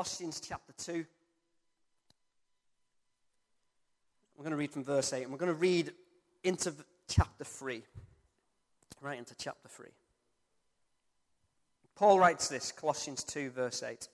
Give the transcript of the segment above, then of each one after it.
Colossians chapter 2. We're going to read from verse 8, and we're going to read into chapter 3. Right into chapter 3. Paul writes this, Colossians 2, verse 8.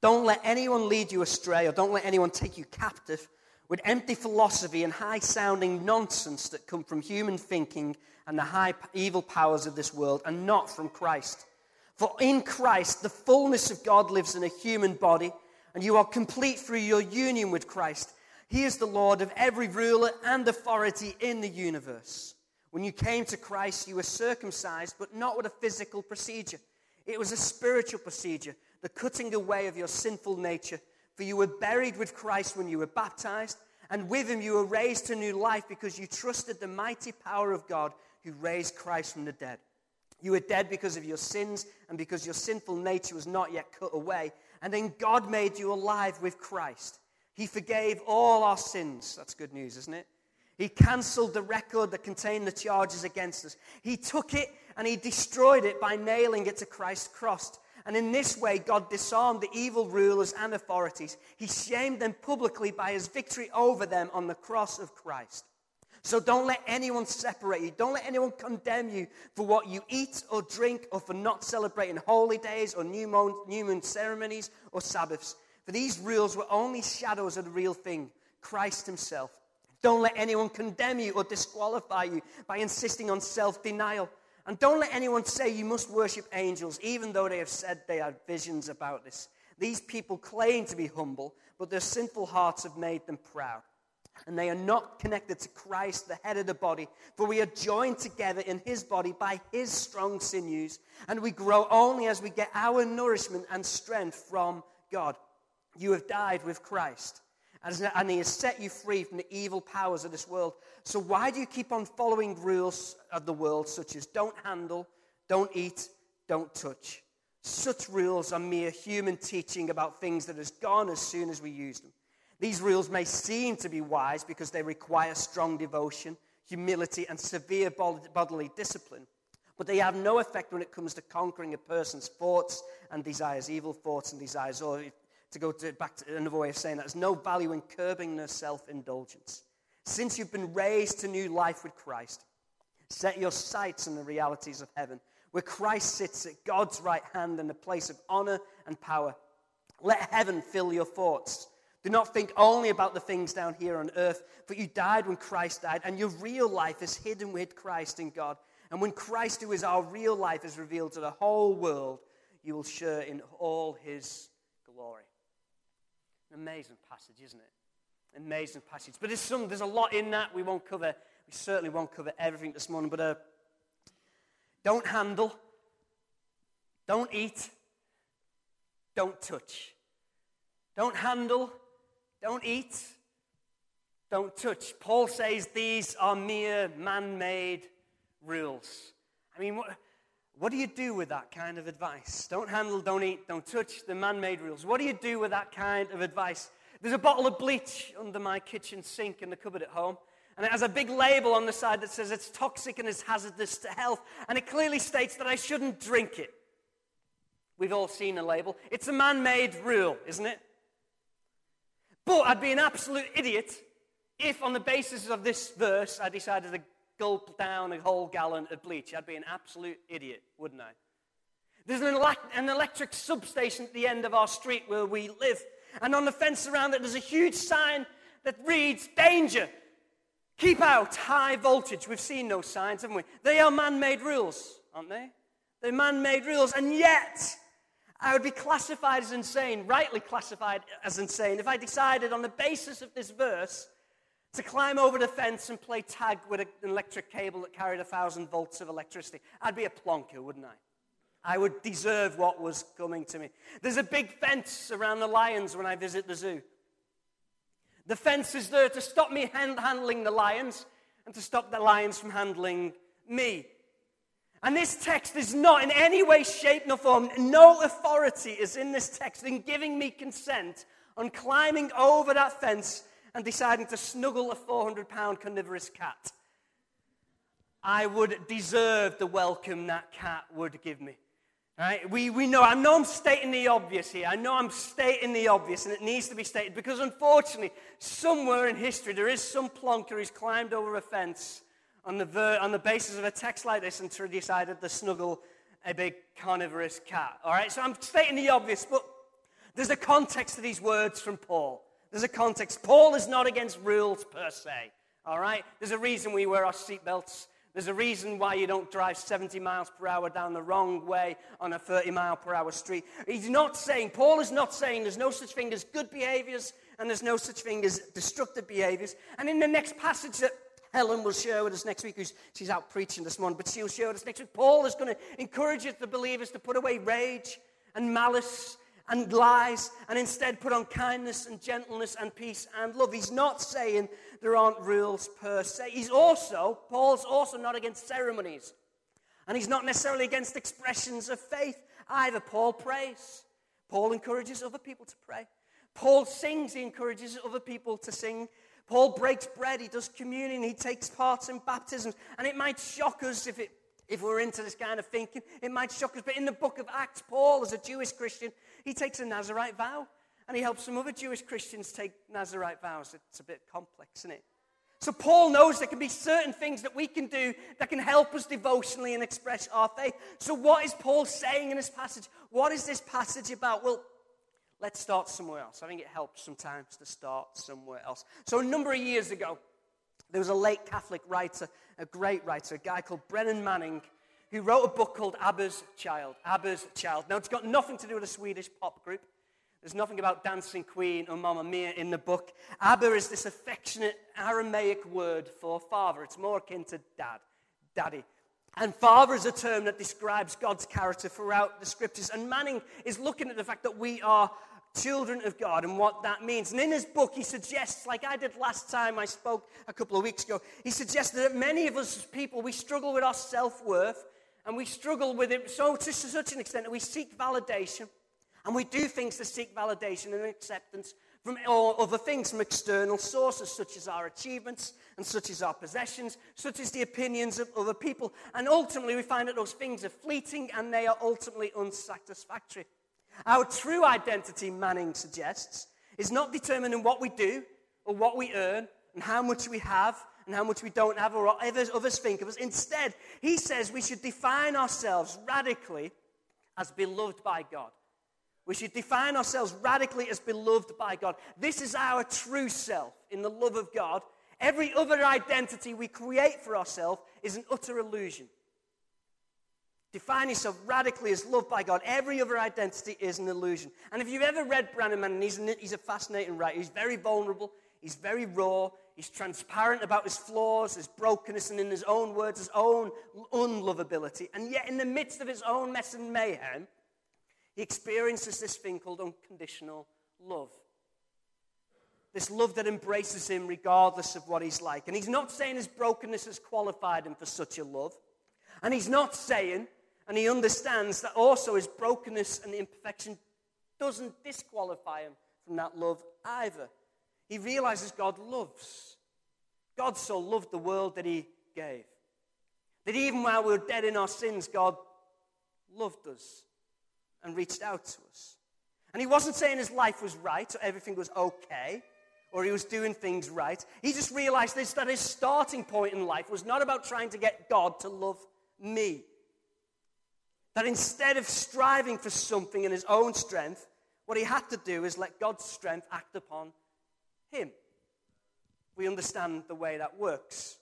Don't let anyone lead you astray, or don't let anyone take you captive with empty philosophy and high sounding nonsense that come from human thinking and the high evil powers of this world, and not from Christ. For in Christ, the fullness of God lives in a human body, and you are complete through your union with Christ. He is the Lord of every ruler and authority in the universe. When you came to Christ, you were circumcised, but not with a physical procedure. It was a spiritual procedure, the cutting away of your sinful nature. For you were buried with Christ when you were baptized, and with him you were raised to new life because you trusted the mighty power of God who raised Christ from the dead. You were dead because of your sins and because your sinful nature was not yet cut away. And then God made you alive with Christ. He forgave all our sins. That's good news, isn't it? He cancelled the record that contained the charges against us. He took it and he destroyed it by nailing it to Christ's cross. And in this way, God disarmed the evil rulers and authorities. He shamed them publicly by his victory over them on the cross of Christ. So don't let anyone separate you. Don't let anyone condemn you for what you eat or drink or for not celebrating holy days or new moon, new moon ceremonies or Sabbaths. For these rules were only shadows of the real thing, Christ himself. Don't let anyone condemn you or disqualify you by insisting on self denial. And don't let anyone say you must worship angels, even though they have said they had visions about this. These people claim to be humble, but their sinful hearts have made them proud and they are not connected to Christ, the head of the body. For we are joined together in his body by his strong sinews, and we grow only as we get our nourishment and strength from God. You have died with Christ, and he has set you free from the evil powers of this world. So why do you keep on following rules of the world, such as don't handle, don't eat, don't touch? Such rules are mere human teaching about things that has gone as soon as we use them. These rules may seem to be wise because they require strong devotion, humility, and severe bodily discipline, but they have no effect when it comes to conquering a person's thoughts and desires, evil thoughts and desires. Or to go to, back to another way of saying that, there's no value in curbing their self indulgence. Since you've been raised to new life with Christ, set your sights on the realities of heaven, where Christ sits at God's right hand in a place of honor and power. Let heaven fill your thoughts. Do not think only about the things down here on earth, for you died when Christ died, and your real life is hidden with Christ in God. And when Christ, who is our real life, is revealed to the whole world, you will share in all his glory. An amazing passage, isn't it? Amazing passage. But there's, some, there's a lot in that we won't cover. We certainly won't cover everything this morning, but uh, don't handle, don't eat, don't touch. Don't handle, don't eat. Don't touch. Paul says these are mere man made rules. I mean, what, what do you do with that kind of advice? Don't handle, don't eat, don't touch the man made rules. What do you do with that kind of advice? There's a bottle of bleach under my kitchen sink in the cupboard at home. And it has a big label on the side that says it's toxic and it's hazardous to health. And it clearly states that I shouldn't drink it. We've all seen a label. It's a man made rule, isn't it? But I'd be an absolute idiot if, on the basis of this verse, I decided to gulp down a whole gallon of bleach. I'd be an absolute idiot, wouldn't I? There's an, an electric substation at the end of our street where we live. And on the fence around it, there's a huge sign that reads, Danger! Keep out, high voltage. We've seen those signs, haven't we? They are man made rules, aren't they? They're man made rules. And yet, I would be classified as insane, rightly classified as insane, if I decided on the basis of this verse to climb over the fence and play tag with an electric cable that carried a thousand volts of electricity. I'd be a plonker, wouldn't I? I would deserve what was coming to me. There's a big fence around the lions when I visit the zoo. The fence is there to stop me hand- handling the lions and to stop the lions from handling me. And this text is not in any way, shape, nor form, no authority is in this text in giving me consent on climbing over that fence and deciding to snuggle a 400 pound carnivorous cat. I would deserve the welcome that cat would give me. Right? We, we know, I know I'm stating the obvious here. I know I'm stating the obvious, and it needs to be stated because unfortunately, somewhere in history, there is some plonker who's climbed over a fence on the, ver- on the basis of a text like this and decided to snuggle a big carnivorous cat. All right? So I'm stating the obvious, but there's a context to these words from Paul. There's a context. Paul is not against rules per se. All right? There's a reason we wear our seatbelts. There's a reason why you don't drive 70 miles per hour down the wrong way on a 30 mile per hour street. He's not saying, Paul is not saying there's no such thing as good behaviors and there's no such thing as destructive behaviors. And in the next passage that Helen will share with us next week, she's out preaching this morning, but she'll share with us next week. Paul is going to encourage the believers to put away rage and malice and lies and instead put on kindness and gentleness and peace and love. He's not saying there aren't rules per se. He's also, Paul's also not against ceremonies. And he's not necessarily against expressions of faith either. Paul prays. Paul encourages other people to pray. Paul sings, he encourages other people to sing. Paul breaks bread, he does communion, he takes part in baptisms. And it might shock us if, it, if we're into this kind of thinking. It might shock us. But in the book of Acts, Paul, as a Jewish Christian, he takes a Nazarite vow. And he helps some other Jewish Christians take Nazarite vows. It's a bit complex, isn't it? So Paul knows there can be certain things that we can do that can help us devotionally and express our faith. So what is Paul saying in this passage? What is this passage about? Well, let's start somewhere else. I think it helps sometimes to start somewhere else. So a number of years ago, there was a late Catholic writer, a great writer, a guy called Brennan Manning, who wrote a book called Abba's Child. Abba's Child. Now, it's got nothing to do with a Swedish pop group. There's nothing about Dancing Queen or Mamma Mia in the book. Abba is this affectionate Aramaic word for father. It's more akin to dad, daddy. And father is a term that describes God's character throughout the scriptures. And Manning is looking at the fact that we are children of God and what that means. And in his book, he suggests, like I did last time I spoke a couple of weeks ago, he suggests that many of us as people, we struggle with our self worth and we struggle with it so to such an extent that we seek validation and we do things to seek validation and acceptance from other things, from external sources, such as our achievements and such as our possessions, such as the opinions of other people. And ultimately, we find that those things are fleeting and they are ultimately unsatisfactory. Our true identity, Manning suggests, is not determined in what we do or what we earn and how much we have and how much we don't have or what others think of us. Instead, he says we should define ourselves radically as beloved by God. We should define ourselves radically as beloved by God. This is our true self in the love of God. Every other identity we create for ourselves is an utter illusion. Define yourself radically as loved by God. Every other identity is an illusion. And if you've ever read Brennan Manning, he's, he's a fascinating writer. He's very vulnerable, he's very raw, he's transparent about his flaws, his brokenness, and in his own words, his own unlovability. And yet, in the midst of his own mess and mayhem, he experiences this thing called unconditional love. This love that embraces him regardless of what he's like. And he's not saying his brokenness has qualified him for such a love. And he's not saying, and he understands that also his brokenness and imperfection doesn't disqualify him from that love either. He realizes God loves. God so loved the world that he gave. That even while we were dead in our sins, God loved us and reached out to us. And he wasn't saying his life was right or everything was okay or he was doing things right. He just realized this that his starting point in life was not about trying to get God to love me. That instead of striving for something in his own strength, what he had to do is let God's strength act upon him. We understand the way that works.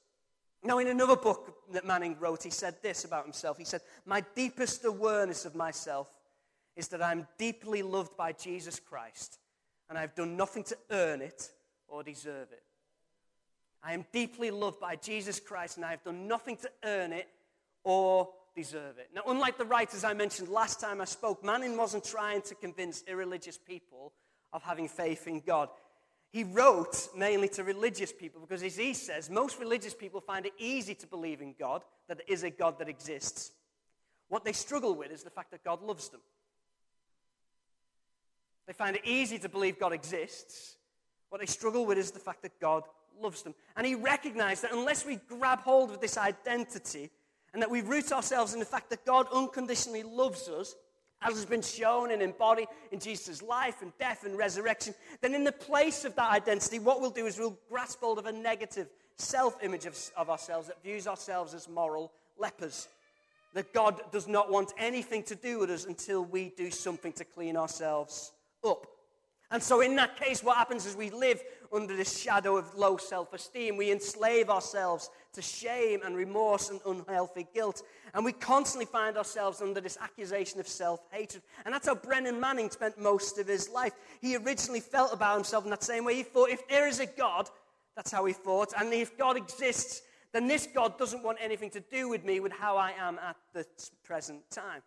Now, in another book that Manning wrote, he said this about himself. He said, My deepest awareness of myself is that I'm deeply loved by Jesus Christ and I've done nothing to earn it or deserve it. I am deeply loved by Jesus Christ and I've done nothing to earn it or deserve it. Now, unlike the writers I mentioned last time I spoke, Manning wasn't trying to convince irreligious people of having faith in God. He wrote mainly to religious people because, as he says, most religious people find it easy to believe in God, that there is a God that exists. What they struggle with is the fact that God loves them. They find it easy to believe God exists. What they struggle with is the fact that God loves them. And he recognized that unless we grab hold of this identity and that we root ourselves in the fact that God unconditionally loves us, as has been shown and embodied in Jesus' life and death and resurrection, then in the place of that identity, what we'll do is we'll grasp hold of a negative self image of, of ourselves that views ourselves as moral lepers. That God does not want anything to do with us until we do something to clean ourselves up. And so, in that case, what happens is we live under this shadow of low self esteem. We enslave ourselves to shame and remorse and unhealthy guilt. And we constantly find ourselves under this accusation of self hatred. And that's how Brennan Manning spent most of his life. He originally felt about himself in that same way. He thought, if there is a God, that's how he thought. And if God exists, then this God doesn't want anything to do with me, with how I am at the present time.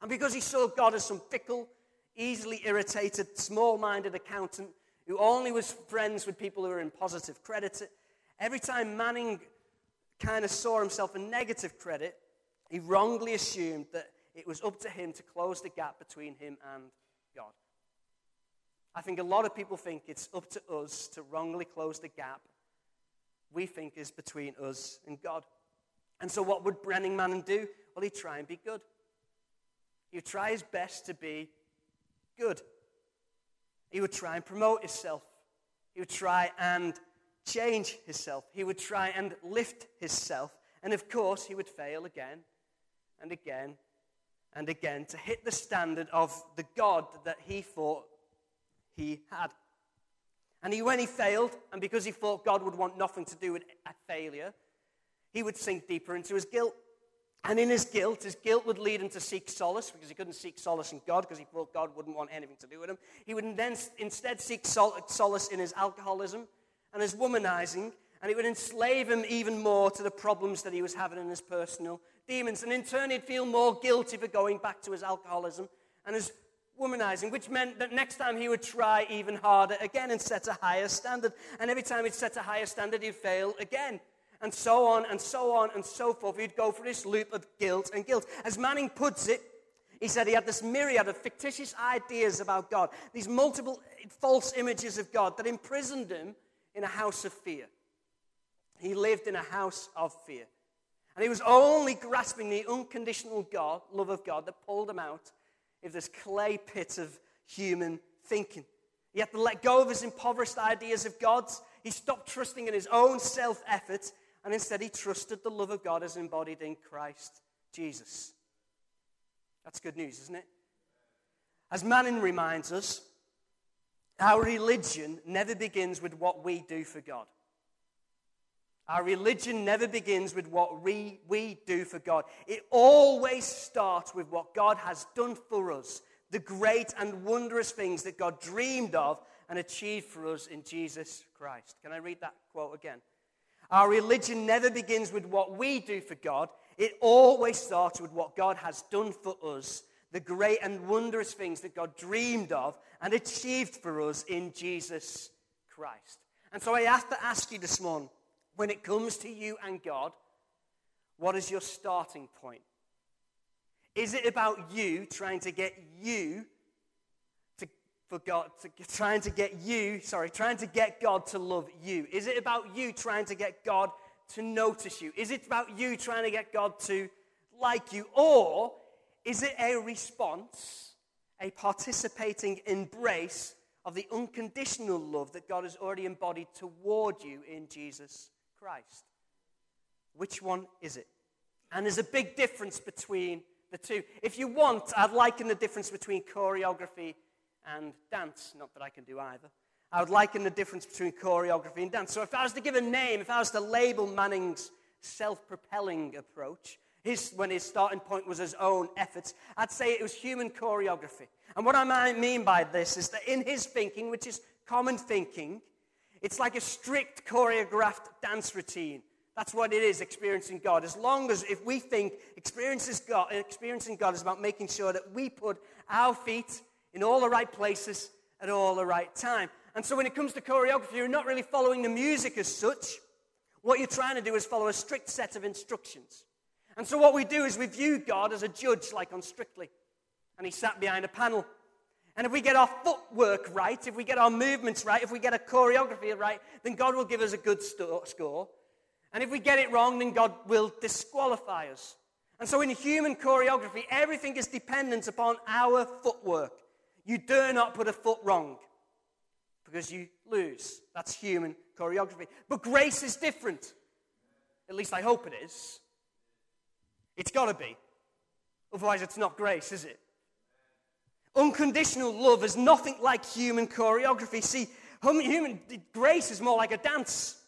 And because he saw God as some fickle, easily irritated, small minded accountant who only was friends with people who were in positive credit. Every time Manning kind of saw himself a negative credit, he wrongly assumed that it was up to him to close the gap between him and God. I think a lot of people think it's up to us to wrongly close the gap we think is between us and God. And so, what would Brennan Manning do? Well, he'd try and be good. He'd try his best to be good. He would try and promote himself. He would try and change himself. He would try and lift himself. And of course, he would fail again and again and again to hit the standard of the God that he thought he had. And he, when he failed, and because he thought God would want nothing to do with a failure, he would sink deeper into his guilt. And in his guilt, his guilt would lead him to seek solace because he couldn't seek solace in God because he thought God wouldn't want anything to do with him. He would then instead seek solace in his alcoholism and his womanizing, and it would enslave him even more to the problems that he was having in his personal demons. And in turn, he'd feel more guilty for going back to his alcoholism and his womanizing, which meant that next time he would try even harder again and set a higher standard. And every time he'd set a higher standard, he'd fail again and so on and so on and so forth. He'd go for this loop of guilt and guilt. As Manning puts it, he said he had this myriad of fictitious ideas about God, these multiple false images of God that imprisoned him in a house of fear. He lived in a house of fear. And he was only grasping the unconditional God, love of God that pulled him out of this clay pit of human thinking. He had to let go of his impoverished ideas of God. He stopped trusting in his own self effort and instead he trusted the love of God as embodied in Christ Jesus. That's good news, isn't it? As Manning reminds us, our religion never begins with what we do for God. Our religion never begins with what we, we do for God. It always starts with what God has done for us, the great and wondrous things that God dreamed of and achieved for us in Jesus Christ. Can I read that quote again? Our religion never begins with what we do for God, it always starts with what God has done for us, the great and wondrous things that God dreamed of and achieved for us in Jesus Christ. And so I have to ask you this morning when it comes to you and God, what is your starting point? Is it about you trying to get you to, for God, to, trying to get you, sorry, trying to get God to love you? Is it about you trying to get God to notice you? Is it about you trying to get God to like you? Or is it a response, a participating embrace of the unconditional love that God has already embodied toward you in Jesus Christ? Which one is it? And there's a big difference between the two. If you want, I'd liken the difference between choreography and dance. Not that I can do either. I would liken the difference between choreography and dance. So if I was to give a name, if I was to label Manning's self propelling approach, his, when his starting point was his own efforts, I'd say it was human choreography. And what I mean by this is that in his thinking, which is common thinking, it's like a strict choreographed dance routine. That's what it is, experiencing God. As long as if we think God, experiencing God is about making sure that we put our feet in all the right places at all the right time. And so when it comes to choreography, you're not really following the music as such. What you're trying to do is follow a strict set of instructions. And so what we do is we view God as a judge, like on Strictly. And he sat behind a panel. And if we get our footwork right, if we get our movements right, if we get a choreography right, then God will give us a good score. And if we get it wrong, then God will disqualify us. And so in human choreography, everything is dependent upon our footwork. You dare not put a foot wrong because you lose. That's human choreography. But grace is different. At least I hope it is. It's got to be. Otherwise, it's not grace, is it? Unconditional love is nothing like human choreography. See, human grace is more like a dance.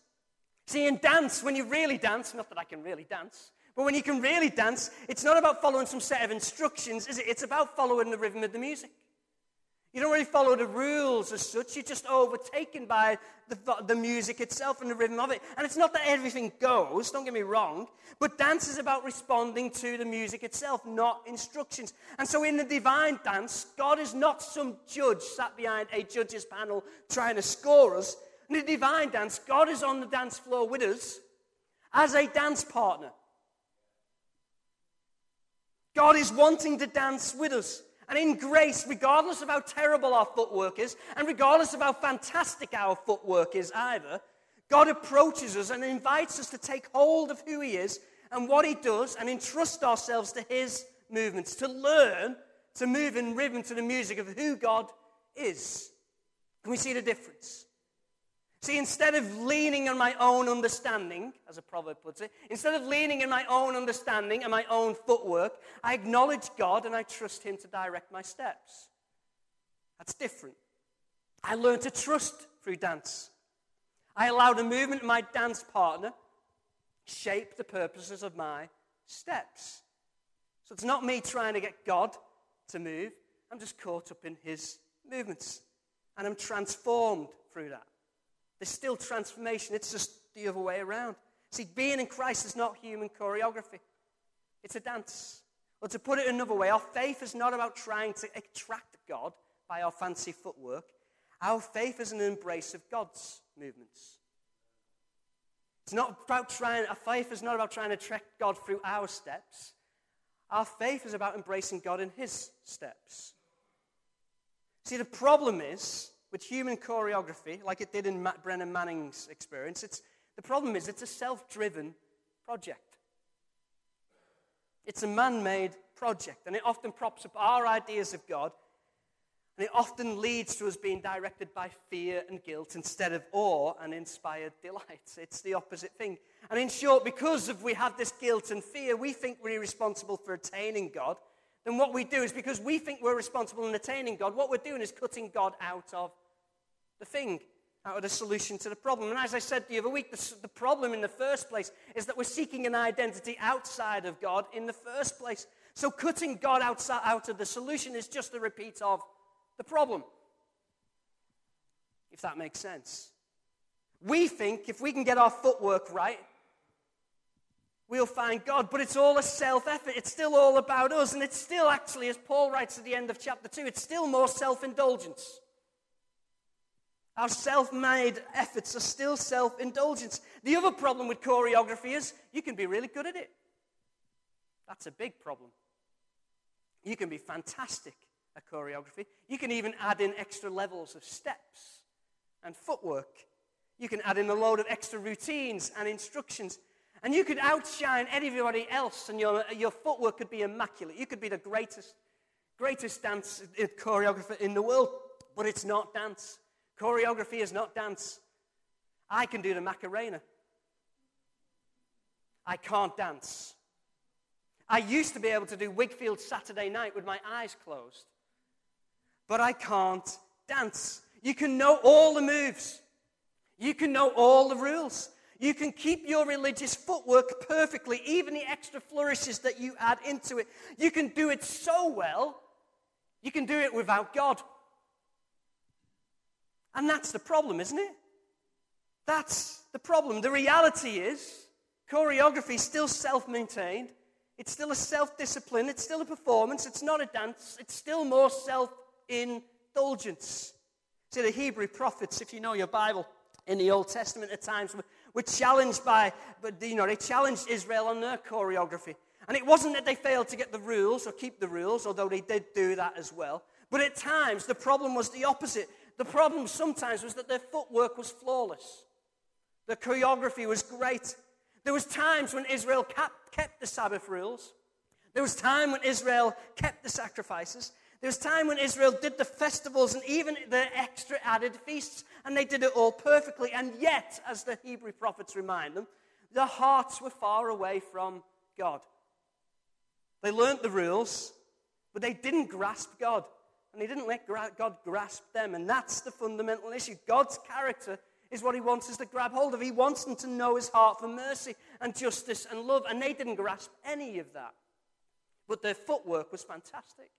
See, in dance, when you really dance, not that I can really dance, but when you can really dance, it's not about following some set of instructions, is it? It's about following the rhythm of the music. You don't really follow the rules as such. You're just overtaken by the, the music itself and the rhythm of it. And it's not that everything goes, don't get me wrong, but dance is about responding to the music itself, not instructions. And so in the divine dance, God is not some judge sat behind a judge's panel trying to score us. In the divine dance, God is on the dance floor with us as a dance partner. God is wanting to dance with us. And in grace, regardless of how terrible our footwork is, and regardless of how fantastic our footwork is either, God approaches us and invites us to take hold of who He is and what He does and entrust ourselves to His movements, to learn to move in rhythm to the music of who God is. Can we see the difference? See, instead of leaning on my own understanding, as a proverb puts it, instead of leaning in my own understanding and my own footwork, I acknowledge God and I trust Him to direct my steps. That's different. I learn to trust through dance. I allow the movement of my dance partner shape the purposes of my steps. So it's not me trying to get God to move. I'm just caught up in his movements. And I'm transformed through that. There's still transformation, it's just the other way around. See, being in Christ is not human choreography, it's a dance. Or to put it another way, our faith is not about trying to attract God by our fancy footwork. Our faith is an embrace of God's movements. It's not about trying, our faith is not about trying to attract God through our steps. Our faith is about embracing God in His steps. See, the problem is with human choreography, like it did in Matt Brennan Manning's experience, it's, the problem is it's a self driven project. It's a man made project, and it often props up our ideas of God, and it often leads to us being directed by fear and guilt instead of awe and inspired delight. It's the opposite thing. And in short, because of we have this guilt and fear, we think we're responsible for attaining God. Then what we do is because we think we're responsible in attaining God, what we're doing is cutting God out of the thing out of the solution to the problem. And as I said the other week, the, the problem in the first place is that we're seeking an identity outside of God in the first place. So cutting God outside, out of the solution is just a repeat of the problem. If that makes sense. We think if we can get our footwork right, we'll find God. But it's all a self effort. It's still all about us. And it's still, actually, as Paul writes at the end of chapter 2, it's still more self indulgence. Our self made efforts are still self indulgence. The other problem with choreography is you can be really good at it. That's a big problem. You can be fantastic at choreography. You can even add in extra levels of steps and footwork. You can add in a load of extra routines and instructions. And you could outshine everybody else, and your, your footwork could be immaculate. You could be the greatest, greatest dance uh, choreographer in the world, but it's not dance. Choreography is not dance. I can do the Macarena. I can't dance. I used to be able to do Whigfield Saturday night with my eyes closed, but I can't dance. You can know all the moves, you can know all the rules. You can keep your religious footwork perfectly, even the extra flourishes that you add into it. You can do it so well, you can do it without God. And that's the problem, isn't it? That's the problem. The reality is, choreography is still self maintained. It's still a self discipline. It's still a performance. It's not a dance. It's still more self indulgence. See, the Hebrew prophets, if you know your Bible, in the Old Testament at times were challenged by, but you know, they challenged Israel on their choreography. And it wasn't that they failed to get the rules or keep the rules, although they did do that as well. But at times, the problem was the opposite. The problem sometimes was that their footwork was flawless. The choreography was great. There was times when Israel kept the Sabbath rules, There was time when Israel kept the sacrifices. There was time when Israel did the festivals and even the extra added feasts, and they did it all perfectly. And yet, as the Hebrew prophets remind them, their hearts were far away from God. They learnt the rules, but they didn't grasp God. And they didn't let God grasp them. And that's the fundamental issue. God's character is what he wants us to grab hold of. He wants them to know his heart for mercy and justice and love. And they didn't grasp any of that. But their footwork was fantastic.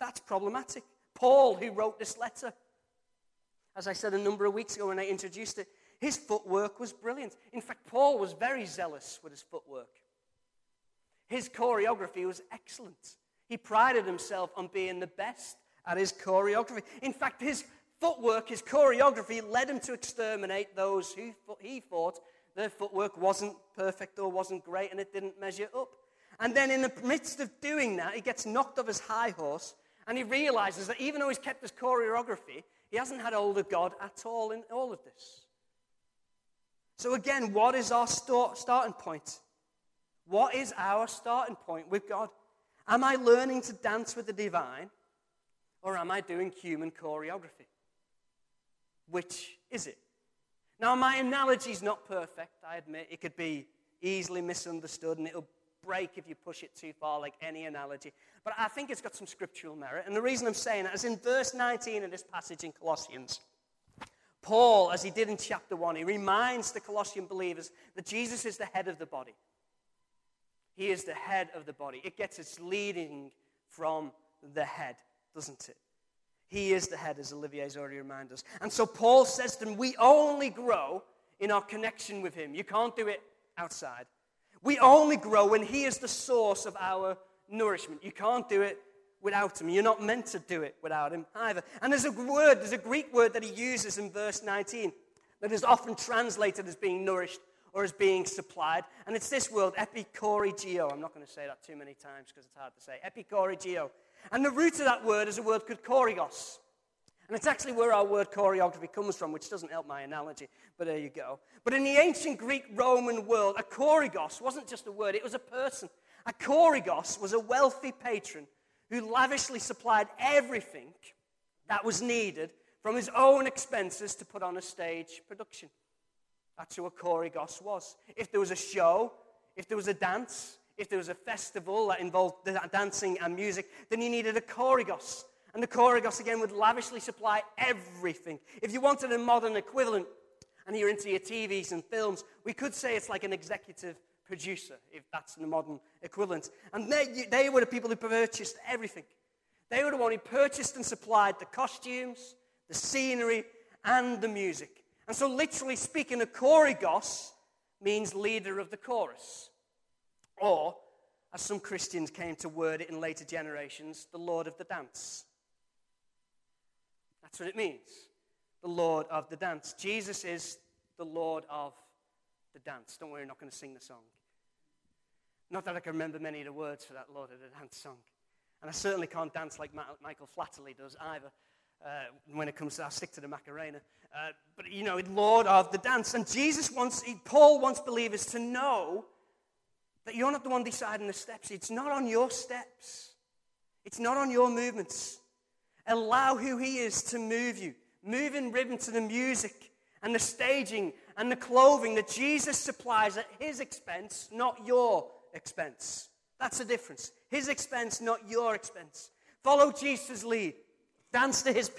That's problematic. Paul, who wrote this letter, as I said a number of weeks ago when I introduced it, his footwork was brilliant. In fact, Paul was very zealous with his footwork. His choreography was excellent. He prided himself on being the best at his choreography. In fact, his footwork, his choreography, led him to exterminate those who he thought their footwork wasn't perfect or wasn't great and it didn't measure up. And then, in the midst of doing that, he gets knocked off his high horse and he realizes that even though he's kept his choreography, he hasn't had hold of God at all in all of this. So, again, what is our start, starting point? What is our starting point with God? Am I learning to dance with the divine or am I doing human choreography? Which is it? Now, my analogy is not perfect, I admit. It could be easily misunderstood and it'll break if you push it too far, like any analogy. But I think it's got some scriptural merit. And the reason I'm saying that is in verse 19 of this passage in Colossians. Paul, as he did in chapter 1, he reminds the Colossian believers that Jesus is the head of the body. He is the head of the body. It gets its leading from the head, doesn't it? He is the head, as Olivier's already reminded us. And so Paul says to them, We only grow in our connection with Him. You can't do it outside. We only grow when He is the source of our nourishment. You can't do it without Him. You're not meant to do it without Him either. And there's a word, there's a Greek word that He uses in verse 19 that is often translated as being nourished or as being supplied. And it's this word, epikorigio. I'm not going to say that too many times because it's hard to say. Epikorigio. And the root of that word is a word called korigos. And it's actually where our word choreography comes from, which doesn't help my analogy, but there you go. But in the ancient Greek Roman world, a korigos wasn't just a word, it was a person. A korigos was a wealthy patron who lavishly supplied everything that was needed from his own expenses to put on a stage production. That's who a korigos was. If there was a show, if there was a dance, if there was a festival that involved dancing and music, then you needed a korigos. And the Korigos again would lavishly supply everything. If you wanted a modern equivalent, and you're into your TVs and films, we could say it's like an executive producer, if that's the modern equivalent. And they, they were the people who purchased everything. They were the one who purchased and supplied the costumes, the scenery, and the music. And so, literally speaking, a Korigos means leader of the chorus. Or, as some Christians came to word it in later generations, the Lord of the dance. That's what it means. The Lord of the dance. Jesus is the Lord of the dance. Don't worry, I'm not going to sing the song. Not that I can remember many of the words for that Lord of the dance song. And I certainly can't dance like Michael Flatley does either. Uh, when it comes to, I'll stick to the Macarena. Uh, but, you know, Lord of the dance. And Jesus wants, Paul wants believers to know that you're not the one deciding the steps. It's not on your steps, it's not on your movements. Allow who He is to move you. Move in rhythm to the music and the staging and the clothing that Jesus supplies at His expense, not your expense. That's the difference. His expense, not your expense. Follow Jesus' lead. Dance to His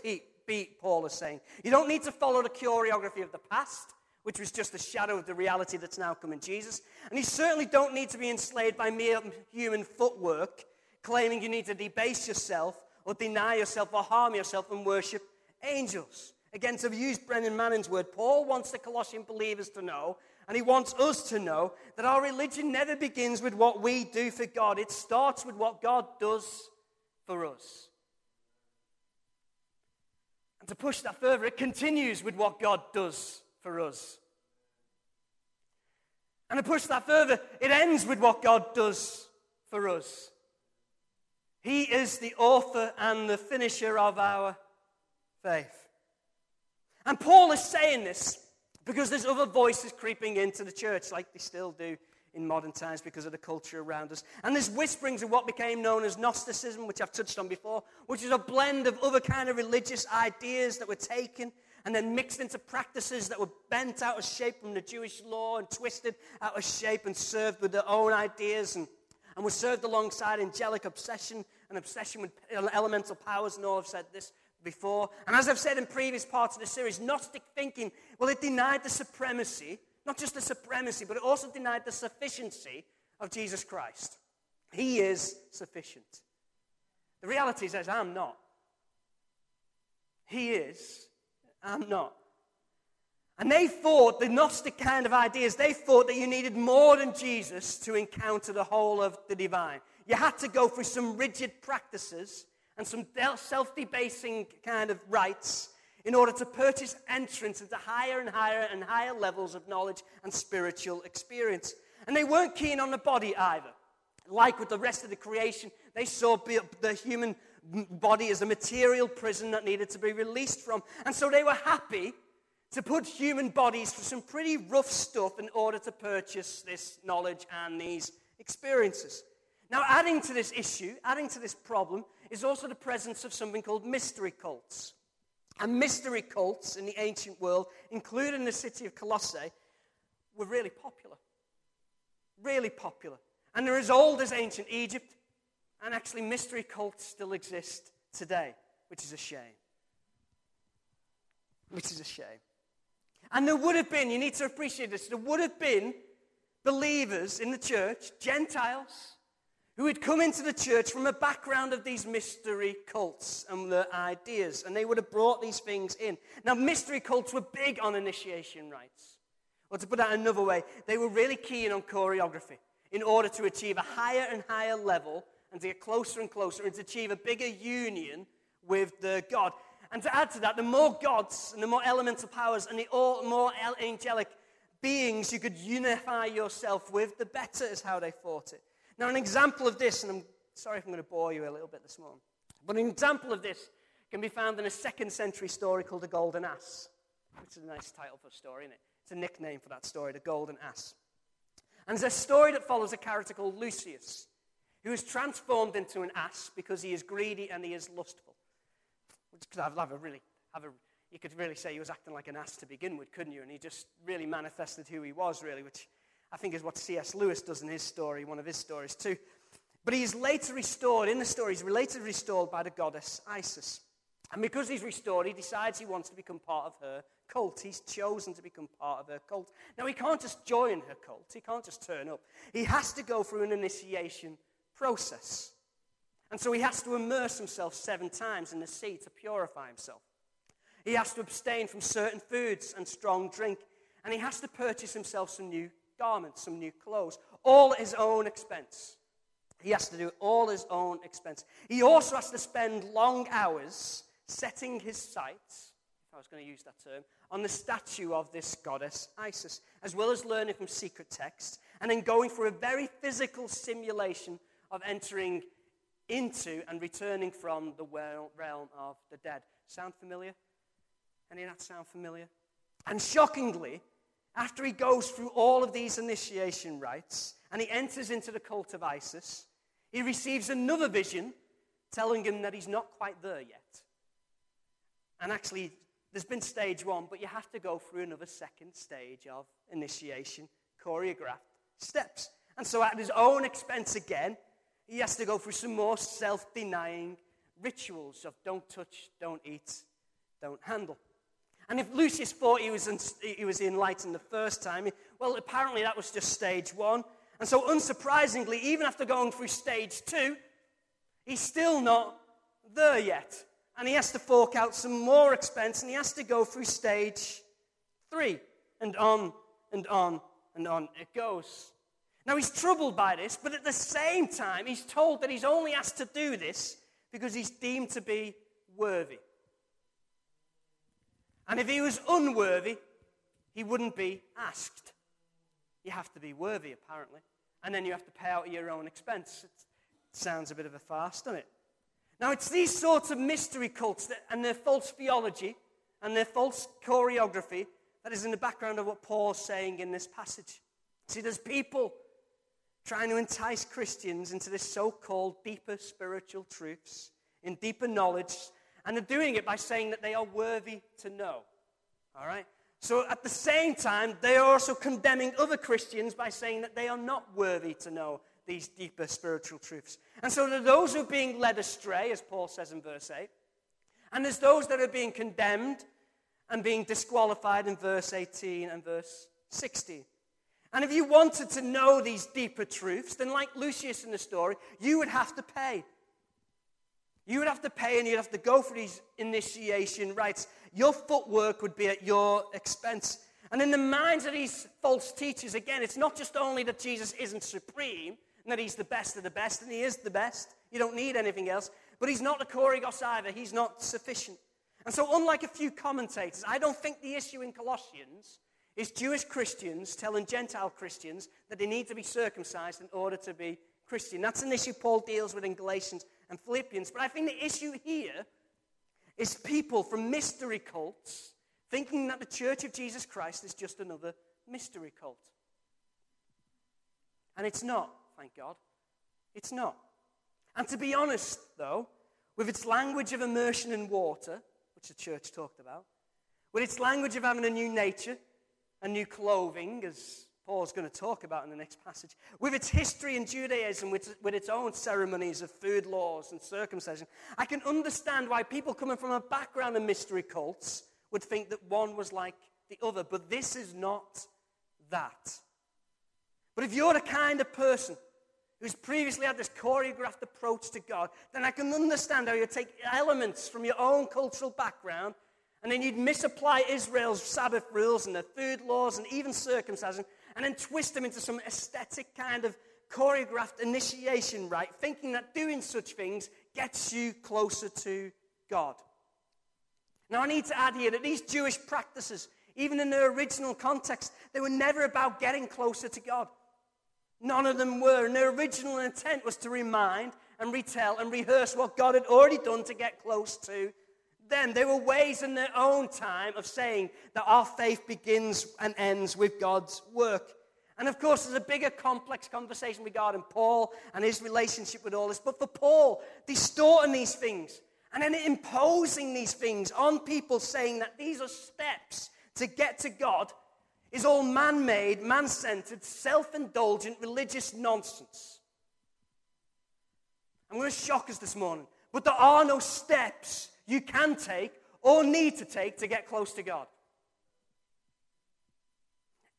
beat, Paul is saying. You don't need to follow the choreography of the past, which was just a shadow of the reality that's now come in Jesus. And you certainly don't need to be enslaved by mere human footwork, claiming you need to debase yourself or deny yourself or harm yourself and worship angels. Again, to use Brennan Manning's word, Paul wants the Colossian believers to know, and he wants us to know, that our religion never begins with what we do for God. It starts with what God does for us. And to push that further, it continues with what God does for us. And to push that further, it ends with what God does for us. He is the author and the finisher of our faith. And Paul is saying this because there's other voices creeping into the church, like they still do in modern times because of the culture around us. And there's whisperings of what became known as Gnosticism, which I've touched on before, which is a blend of other kind of religious ideas that were taken and then mixed into practices that were bent out of shape from the Jewish law and twisted out of shape and served with their own ideas and, and were served alongside angelic obsession and obsession with elemental powers. And all I've said this before. And as I've said in previous parts of the series, Gnostic thinking, well, it denied the supremacy, not just the supremacy, but it also denied the sufficiency of Jesus Christ. He is sufficient. The reality is, I'm not. He is, I'm not. And they thought, the Gnostic kind of ideas, they thought that you needed more than Jesus to encounter the whole of the divine. You had to go through some rigid practices and some self debasing kind of rites in order to purchase entrance into higher and higher and higher levels of knowledge and spiritual experience. And they weren't keen on the body either. Like with the rest of the creation, they saw the human body as a material prison that needed to be released from. And so they were happy to put human bodies through some pretty rough stuff in order to purchase this knowledge and these experiences. Now, adding to this issue, adding to this problem, is also the presence of something called mystery cults. And mystery cults in the ancient world, including the city of Colossae, were really popular. Really popular. And they're as old as ancient Egypt. And actually, mystery cults still exist today, which is a shame. Which is a shame. And there would have been, you need to appreciate this, there would have been believers in the church, Gentiles, who had come into the church from a background of these mystery cults and their ideas, and they would have brought these things in. Now, mystery cults were big on initiation rites. Or to put that another way, they were really keen on choreography in order to achieve a higher and higher level and to get closer and closer and to achieve a bigger union with the God. And to add to that, the more gods and the more elemental powers and the more angelic beings you could unify yourself with, the better is how they fought it. Now, an example of this, and I'm sorry if I'm going to bore you a little bit this morning, but an example of this can be found in a second century story called The Golden Ass, which is a nice title for a story, isn't it? It's a nickname for that story, The Golden Ass. And it's a story that follows a character called Lucius, who is transformed into an ass because he is greedy and he is lustful. Which could have, have a really, have a, you could really say he was acting like an ass to begin with, couldn't you? And he just really manifested who he was, really, which I think is what C.S. Lewis does in his story, one of his stories too. But he's later restored, in the story, he's later restored by the goddess Isis. And because he's restored, he decides he wants to become part of her cult. He's chosen to become part of her cult. Now, he can't just join her cult, he can't just turn up. He has to go through an initiation process. And so he has to immerse himself seven times in the sea to purify himself. He has to abstain from certain foods and strong drink. And he has to purchase himself some new garments, some new clothes, all at his own expense. He has to do all his own expense. He also has to spend long hours setting his sights, if I was going to use that term, on the statue of this goddess Isis, as well as learning from secret texts, and then going for a very physical simulation of entering into and returning from the realm of the dead. Sound familiar? Any of that sound familiar? And shockingly, after he goes through all of these initiation rites and he enters into the cult of Isis, he receives another vision telling him that he's not quite there yet. And actually, there's been stage one, but you have to go through another second stage of initiation, choreographed steps. And so, at his own expense again, he has to go through some more self denying rituals of don't touch, don't eat, don't handle. And if Lucius thought he was, in, he was enlightened the first time, well, apparently that was just stage one. And so, unsurprisingly, even after going through stage two, he's still not there yet. And he has to fork out some more expense and he has to go through stage three. And on and on and on it goes. Now, he's troubled by this, but at the same time, he's told that he's only asked to do this because he's deemed to be worthy. And if he was unworthy, he wouldn't be asked. You have to be worthy, apparently. And then you have to pay out at your own expense. It sounds a bit of a farce, doesn't it? Now, it's these sorts of mystery cults that, and their false theology and their false choreography that is in the background of what Paul's saying in this passage. See, there's people trying to entice Christians into this so called deeper spiritual truths, in deeper knowledge, and they're doing it by saying that they are worthy to know. All right? So at the same time, they are also condemning other Christians by saying that they are not worthy to know these deeper spiritual truths. And so there are those who are being led astray, as Paul says in verse 8, and there's those that are being condemned and being disqualified in verse 18 and verse 16. And if you wanted to know these deeper truths, then, like Lucius in the story, you would have to pay. You would have to pay and you'd have to go for these initiation rites. Your footwork would be at your expense. And in the minds of these false teachers, again, it's not just only that Jesus isn't supreme and that he's the best of the best, and he is the best. You don't need anything else. But he's not the Kurios either. He's not sufficient. And so, unlike a few commentators, I don't think the issue in Colossians is Jewish Christians telling Gentile Christians that they need to be circumcised in order to be Christian. That's an issue Paul deals with in Galatians and Philippians. But I think the issue here is people from mystery cults thinking that the Church of Jesus Christ is just another mystery cult. And it's not, thank God. It's not. And to be honest, though, with its language of immersion in water, which the church talked about, with its language of having a new nature, a new clothing, as Paul's going to talk about in the next passage, with its history in Judaism, with, with its own ceremonies of food laws and circumcision, I can understand why people coming from a background of mystery cults would think that one was like the other. But this is not that. But if you're the kind of person who's previously had this choreographed approach to God, then I can understand how you take elements from your own cultural background and then you'd misapply Israel's Sabbath rules and the food laws and even circumcision and then twist them into some aesthetic kind of choreographed initiation rite, thinking that doing such things gets you closer to God. Now, I need to add here that these Jewish practices, even in their original context, they were never about getting closer to God. None of them were. And their original intent was to remind and retell and rehearse what God had already done to get close to them. They were ways in their own time of saying that our faith begins and ends with God's work. And of course, there's a bigger complex conversation regarding Paul and his relationship with all this. But for Paul, distorting these things and then imposing these things on people, saying that these are steps to get to God, is all man made, man centered, self indulgent religious nonsense. I'm going to shock us this morning, but there are no steps you can take or need to take to get close to God.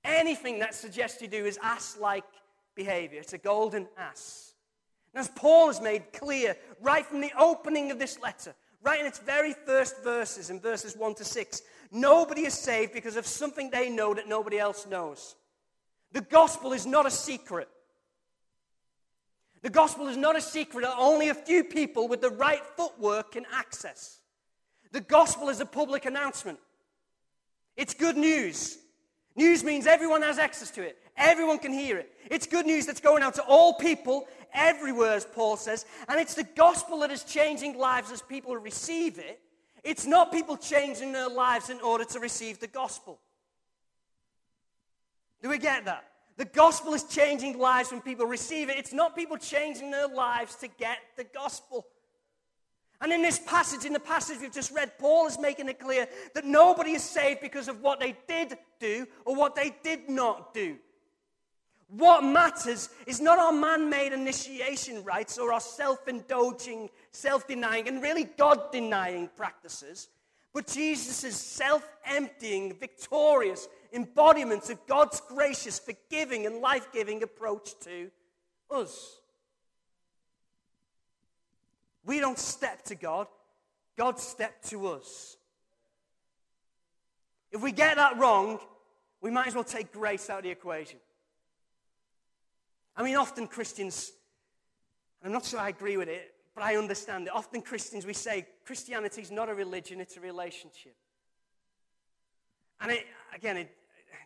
Anything that suggests you do is ass like behavior. It's a golden ass. And as Paul has made clear right from the opening of this letter, right in its very first verses, in verses 1 to 6, nobody is saved because of something they know that nobody else knows. The gospel is not a secret. The gospel is not a secret that only a few people with the right footwork can access. The gospel is a public announcement. It's good news. News means everyone has access to it. Everyone can hear it. It's good news that's going out to all people everywhere, as Paul says. And it's the gospel that is changing lives as people receive it. It's not people changing their lives in order to receive the gospel. Do we get that? The gospel is changing lives when people receive it. It's not people changing their lives to get the gospel. And in this passage, in the passage we've just read, Paul is making it clear that nobody is saved because of what they did do or what they did not do. What matters is not our man made initiation rites or our self indulging, self denying, and really God denying practices, but Jesus' self emptying, victorious embodiment of God's gracious, forgiving, and life giving approach to us. We don't step to God, God stepped to us. If we get that wrong, we might as well take grace out of the equation. I mean, often Christians, I'm not sure I agree with it, but I understand it. Often Christians, we say Christianity is not a religion, it's a relationship. And it, again, it,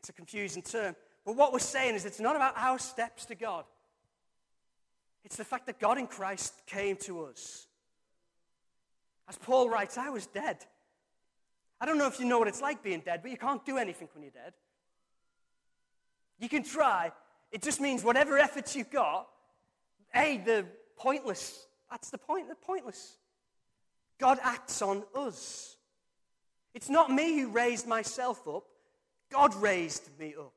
it's a confusing term. But what we're saying is it's not about our steps to God. It's the fact that God in Christ came to us. As Paul writes, I was dead. I don't know if you know what it's like being dead, but you can't do anything when you're dead. You can try, It just means whatever efforts you've got, hey, they're pointless. That's the point, they're pointless. God acts on us. It's not me who raised myself up, God raised me up.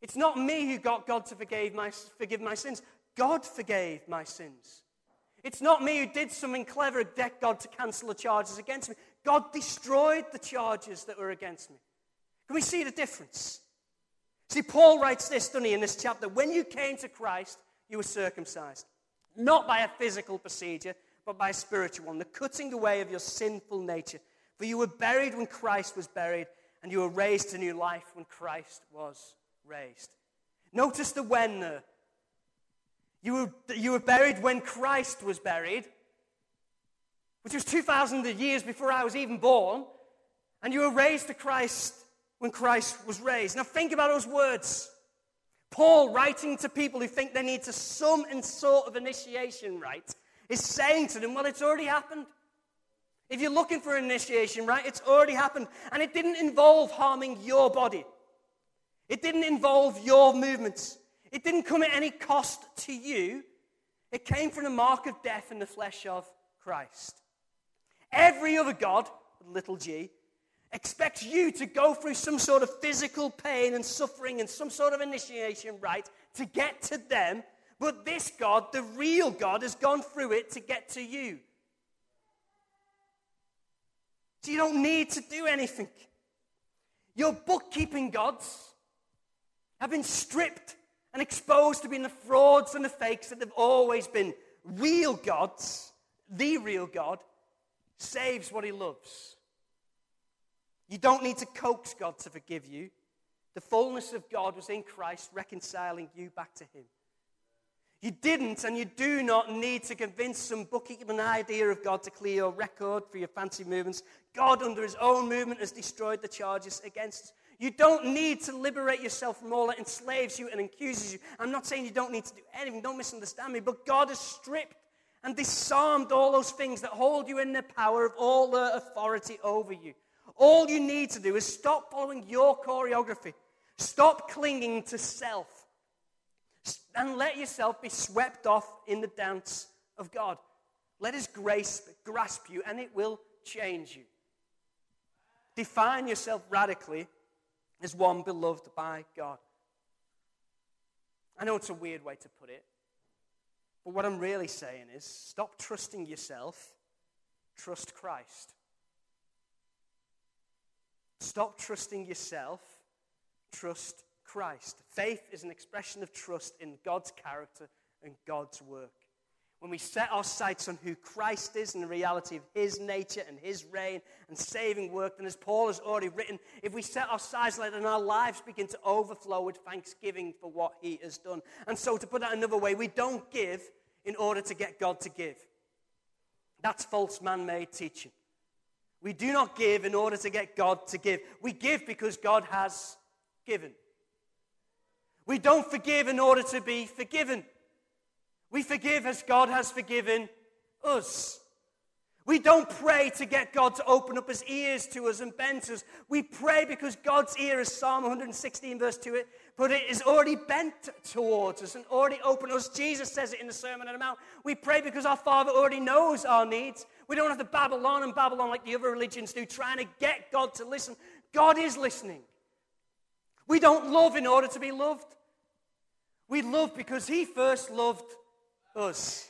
It's not me who got God to forgive my, forgive my sins, God forgave my sins. It's not me who did something clever to get God to cancel the charges against me. God destroyed the charges that were against me. Can we see the difference? See, Paul writes this, doesn't he, in this chapter? When you came to Christ, you were circumcised. Not by a physical procedure, but by a spiritual one, the cutting away of your sinful nature. For you were buried when Christ was buried, and you were raised to new life when Christ was raised. Notice the when there. You were, you were buried when Christ was buried, which was 2,000 years before I was even born, and you were raised to Christ when Christ was raised. Now think about those words. Paul, writing to people who think they need to some sort of initiation rite, is saying to them, Well, it's already happened. If you're looking for initiation rite, it's already happened. And it didn't involve harming your body, it didn't involve your movements, it didn't come at any cost to you. It came from the mark of death in the flesh of Christ. Every other God, little g, expects you to go through some sort of physical pain and suffering and some sort of initiation rite to get to them. But this God, the real God, has gone through it to get to you. So you don't need to do anything. Your bookkeeping gods have been stripped and exposed to being the frauds and the fakes that they've always been. Real gods, the real God, saves what he loves. You don't need to coax God to forgive you. The fullness of God was in Christ, reconciling you back to Him. You didn't and you do not need to convince some bookkeeping idea of God to clear your record for your fancy movements. God, under His own movement, has destroyed the charges against us. You don't need to liberate yourself from all that enslaves you and accuses you. I'm not saying you don't need to do anything, don't misunderstand me, but God has stripped and disarmed all those things that hold you in the power of all the authority over you. All you need to do is stop following your choreography. Stop clinging to self. And let yourself be swept off in the dance of God. Let His grace grasp you, and it will change you. Define yourself radically as one beloved by God. I know it's a weird way to put it, but what I'm really saying is stop trusting yourself, trust Christ. Stop trusting yourself, trust Christ. Faith is an expression of trust in God's character and God's work. When we set our sights on who Christ is and the reality of his nature and his reign and saving work, then as Paul has already written, if we set our sights on it, then our lives begin to overflow with thanksgiving for what he has done. And so, to put that another way, we don't give in order to get God to give. That's false man made teaching. We do not give in order to get God to give. We give because God has given. We don't forgive in order to be forgiven. We forgive as God has forgiven us. We don't pray to get God to open up his ears to us and bend to us. We pray because God's ear, as Psalm 116, verse 2, but it is already bent towards us and already open us. Jesus says it in the Sermon on the Mount. We pray because our Father already knows our needs. We don't have to babble on and babble on like the other religions do, trying to get God to listen. God is listening. We don't love in order to be loved. We love because He first loved us.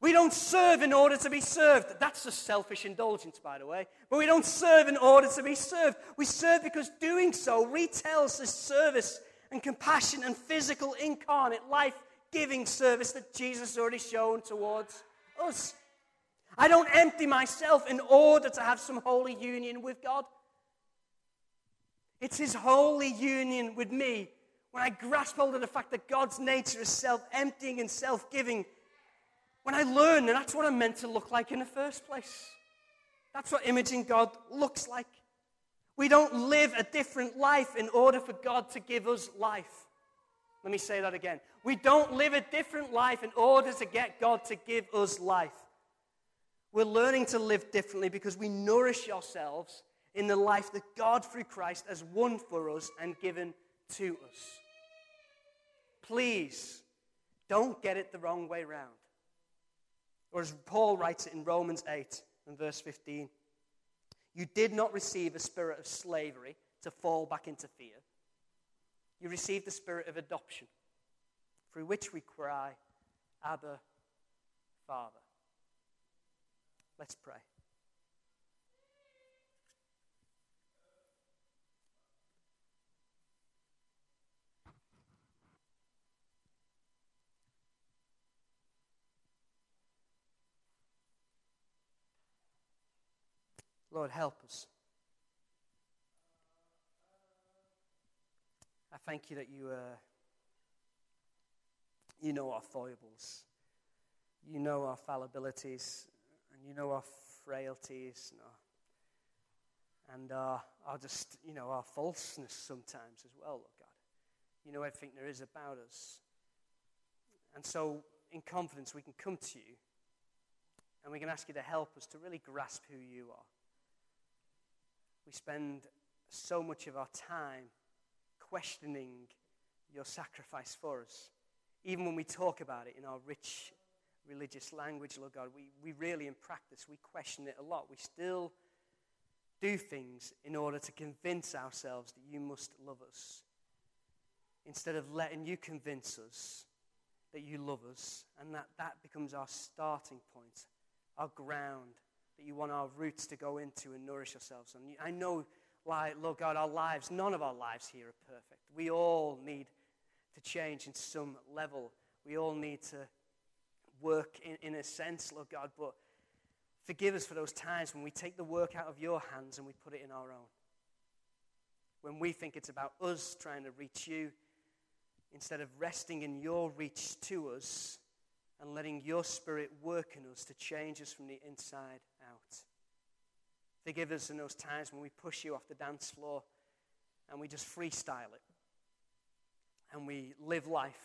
We don't serve in order to be served. That's a selfish indulgence, by the way. But we don't serve in order to be served. We serve because doing so retells the service and compassion and physical, incarnate, life giving service that Jesus has already shown towards us. I don't empty myself in order to have some holy union with God. It's His holy union with me when I grasp hold of the fact that God's nature is self emptying and self giving when I learn that that's what I'm meant to look like in the first place. That's what imaging God looks like. We don't live a different life in order for God to give us life. Let me say that again. We don't live a different life in order to get God to give us life. We're learning to live differently because we nourish ourselves in the life that God through Christ has won for us and given to us. please don't get it the wrong way round. Or as Paul writes it in Romans 8 and verse 15 You did not receive a spirit of slavery to fall back into fear. You received the spirit of adoption, through which we cry, Abba, Father. Let's pray. Lord, help us. I thank you that you, uh, you know our foibles, you know our fallibilities, and you know our frailties and our, and our, our just, you know, our falseness sometimes as well, Lord God. You know everything there is about us. And so, in confidence, we can come to you and we can ask you to help us to really grasp who you are. We spend so much of our time questioning your sacrifice for us. Even when we talk about it in our rich religious language, Lord God, we, we really, in practice, we question it a lot. We still do things in order to convince ourselves that you must love us instead of letting you convince us that you love us and that that becomes our starting point, our ground, that you want our roots to go into and nourish ourselves. And I know, like, Lord God, our lives, none of our lives here are perfect. We all need to change in some level. We all need to work in, in a sense, Lord God, but forgive us for those times when we take the work out of your hands and we put it in our own. When we think it's about us trying to reach you instead of resting in your reach to us and letting your spirit work in us to change us from the inside. Forgive us in those times when we push you off the dance floor and we just freestyle it. And we live life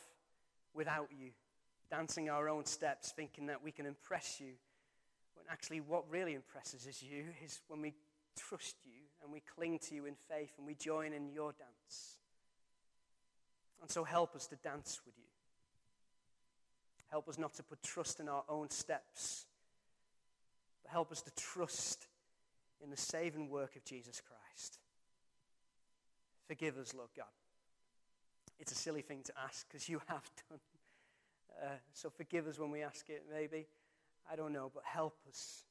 without you, dancing our own steps, thinking that we can impress you. When actually, what really impresses is you is when we trust you and we cling to you in faith and we join in your dance. And so help us to dance with you. Help us not to put trust in our own steps, but help us to trust in the saving work of Jesus Christ. Forgive us, Lord God. It's a silly thing to ask because you have done. Uh, so forgive us when we ask it, maybe. I don't know, but help us.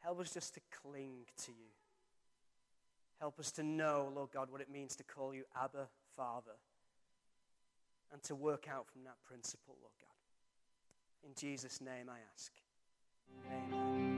Help us just to cling to you. Help us to know, Lord God, what it means to call you Abba, Father, and to work out from that principle, Lord God. In Jesus' name I ask. Amen.